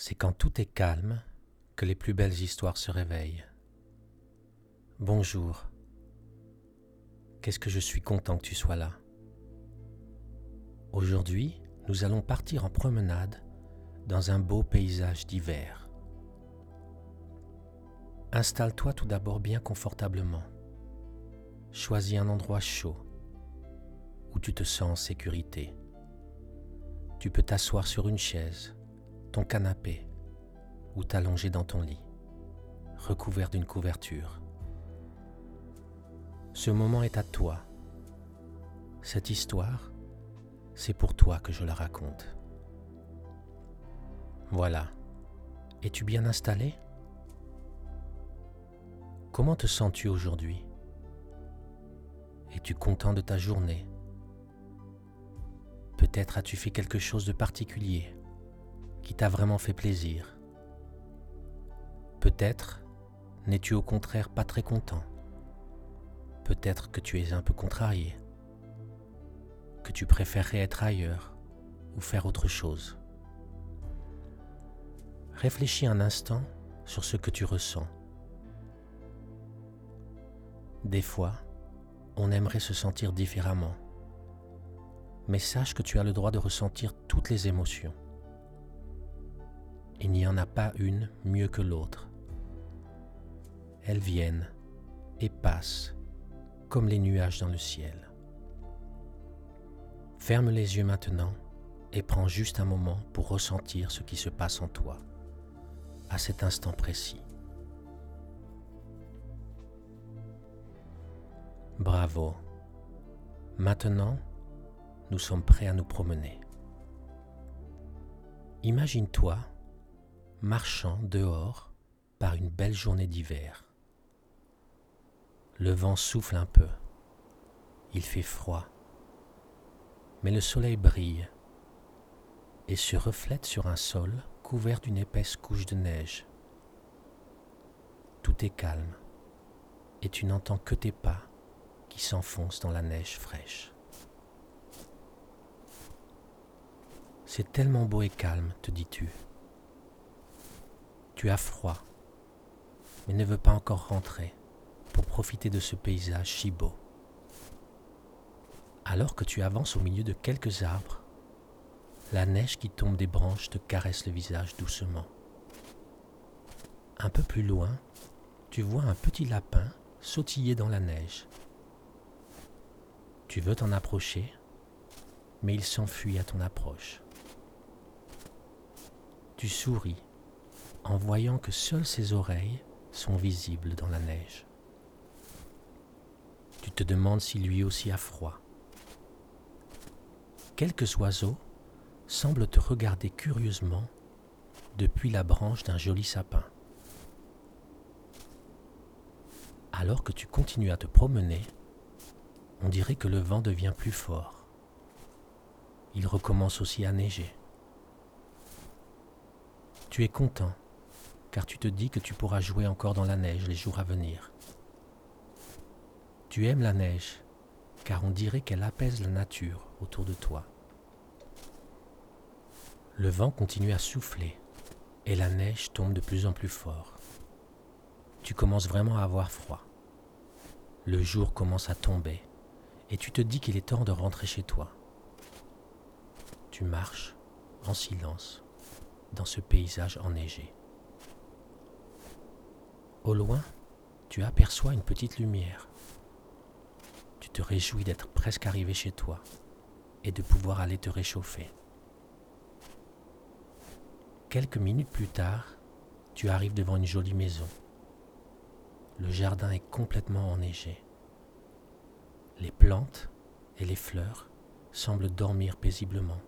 C'est quand tout est calme que les plus belles histoires se réveillent. Bonjour. Qu'est-ce que je suis content que tu sois là. Aujourd'hui, nous allons partir en promenade dans un beau paysage d'hiver. Installe-toi tout d'abord bien confortablement. Choisis un endroit chaud où tu te sens en sécurité. Tu peux t'asseoir sur une chaise, canapé ou t'allonger dans ton lit, recouvert d'une couverture. Ce moment est à toi. Cette histoire, c'est pour toi que je la raconte. Voilà. Es-tu bien installé? Comment te sens-tu aujourd'hui? Es-tu content de ta journée? Peut-être as-tu fait quelque chose de particulier? Qui t'a vraiment fait plaisir. Peut-être n'es-tu au contraire pas très content. Peut-être que tu es un peu contrarié, que tu préférerais être ailleurs ou faire autre chose. Réfléchis un instant sur ce que tu ressens. Des fois, on aimerait se sentir différemment, mais sache que tu as le droit de ressentir toutes les émotions. Il n'y en a pas une mieux que l'autre. Elles viennent et passent comme les nuages dans le ciel. Ferme les yeux maintenant et prends juste un moment pour ressentir ce qui se passe en toi à cet instant précis. Bravo. Maintenant, nous sommes prêts à nous promener. Imagine-toi marchant dehors par une belle journée d'hiver. Le vent souffle un peu. Il fait froid. Mais le soleil brille et se reflète sur un sol couvert d'une épaisse couche de neige. Tout est calme et tu n'entends que tes pas qui s'enfoncent dans la neige fraîche. C'est tellement beau et calme, te dis-tu. Tu as froid, mais ne veux pas encore rentrer pour profiter de ce paysage si beau. Alors que tu avances au milieu de quelques arbres, la neige qui tombe des branches te caresse le visage doucement. Un peu plus loin, tu vois un petit lapin sautiller dans la neige. Tu veux t'en approcher, mais il s'enfuit à ton approche. Tu souris en voyant que seules ses oreilles sont visibles dans la neige. Tu te demandes si lui aussi a froid. Quelques oiseaux semblent te regarder curieusement depuis la branche d'un joli sapin. Alors que tu continues à te promener, on dirait que le vent devient plus fort. Il recommence aussi à neiger. Tu es content car tu te dis que tu pourras jouer encore dans la neige les jours à venir. Tu aimes la neige, car on dirait qu'elle apaise la nature autour de toi. Le vent continue à souffler et la neige tombe de plus en plus fort. Tu commences vraiment à avoir froid. Le jour commence à tomber et tu te dis qu'il est temps de rentrer chez toi. Tu marches en silence dans ce paysage enneigé. Au loin, tu aperçois une petite lumière. Tu te réjouis d'être presque arrivé chez toi et de pouvoir aller te réchauffer. Quelques minutes plus tard, tu arrives devant une jolie maison. Le jardin est complètement enneigé. Les plantes et les fleurs semblent dormir paisiblement.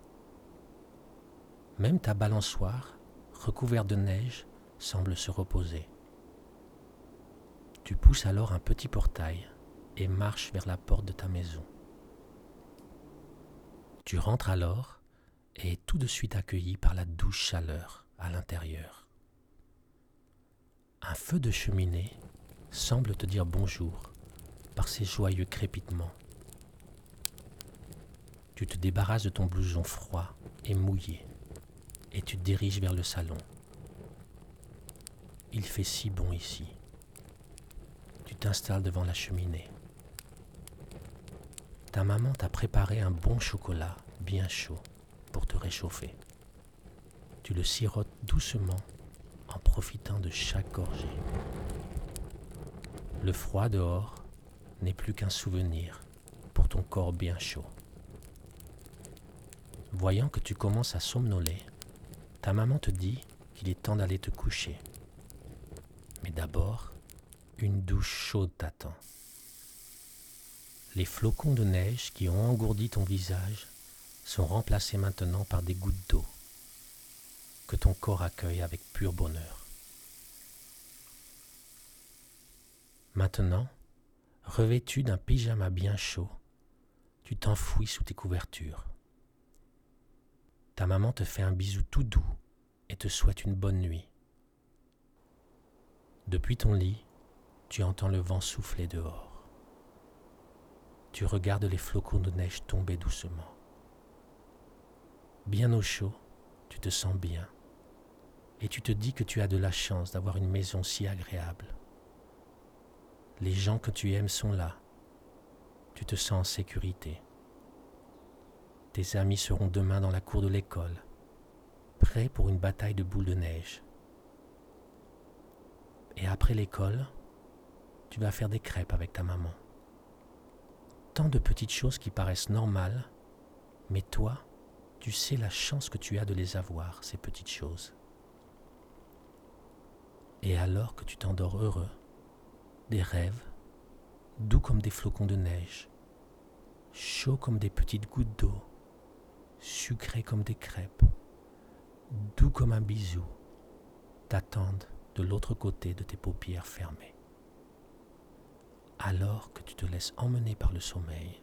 Même ta balançoire, recouverte de neige, semble se reposer. Tu pousses alors un petit portail et marches vers la porte de ta maison. Tu rentres alors et es tout de suite accueilli par la douce chaleur à l'intérieur. Un feu de cheminée semble te dire bonjour par ses joyeux crépitements. Tu te débarrasses de ton blouson froid et mouillé et tu te diriges vers le salon Il fait si bon ici. T'installes devant la cheminée. Ta maman t'a préparé un bon chocolat bien chaud pour te réchauffer. Tu le sirotes doucement en profitant de chaque gorgée. Le froid dehors n'est plus qu'un souvenir pour ton corps bien chaud. Voyant que tu commences à somnoler, ta maman te dit qu'il est temps d'aller te coucher. Mais d'abord, une douche chaude t'attend. Les flocons de neige qui ont engourdi ton visage sont remplacés maintenant par des gouttes d'eau que ton corps accueille avec pur bonheur. Maintenant, revêtu d'un pyjama bien chaud, tu t'enfouis sous tes couvertures. Ta maman te fait un bisou tout doux et te souhaite une bonne nuit. Depuis ton lit, tu entends le vent souffler dehors. Tu regardes les flocons de neige tomber doucement. Bien au chaud, tu te sens bien et tu te dis que tu as de la chance d'avoir une maison si agréable. Les gens que tu aimes sont là. Tu te sens en sécurité. Tes amis seront demain dans la cour de l'école, prêts pour une bataille de boules de neige. Et après l'école, tu vas faire des crêpes avec ta maman. Tant de petites choses qui paraissent normales, mais toi, tu sais la chance que tu as de les avoir, ces petites choses. Et alors que tu t'endors heureux, des rêves, doux comme des flocons de neige, chauds comme des petites gouttes d'eau, sucrés comme des crêpes, doux comme un bisou, t'attendent de l'autre côté de tes paupières fermées. Alors que tu te laisses emmener par le sommeil,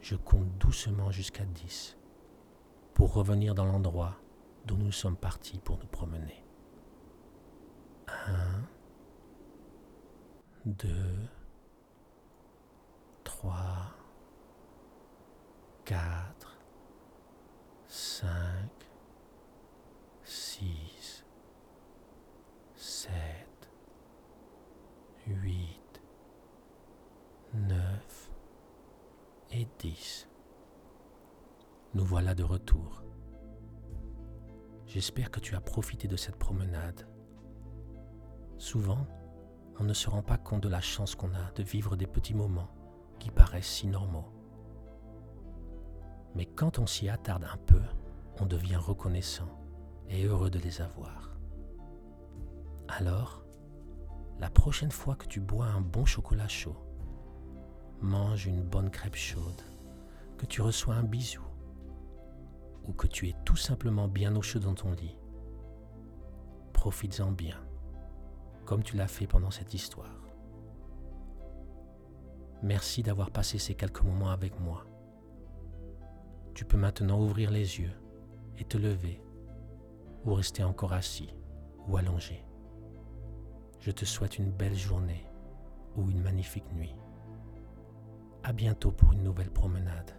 je compte doucement jusqu'à 10 pour revenir dans l'endroit dont nous sommes partis pour nous promener. 1, 2, 3, 4, 5. Et dix. Nous voilà de retour. J'espère que tu as profité de cette promenade Souvent, on ne se rend pas compte de la chance qu'on a de vivre des petits moments qui paraissent si normaux. Mais quand on s'y attarde un peu, on devient reconnaissant et heureux de les avoir. Alors, la prochaine fois que tu bois un bon chocolat chaud, mange une bonne crêpe chaude, que tu reçois un bisou, ou que tu es tout simplement bien au chaud dans ton lit, profites-en bien comme tu l'as fait pendant cette histoire. Merci d'avoir passé ces quelques moments avec moi. Tu peux maintenant ouvrir les yeux et te lever ou rester encore assis ou allongé. Je te souhaite une belle journée ou une magnifique nuit. À bientôt pour une nouvelle promenade.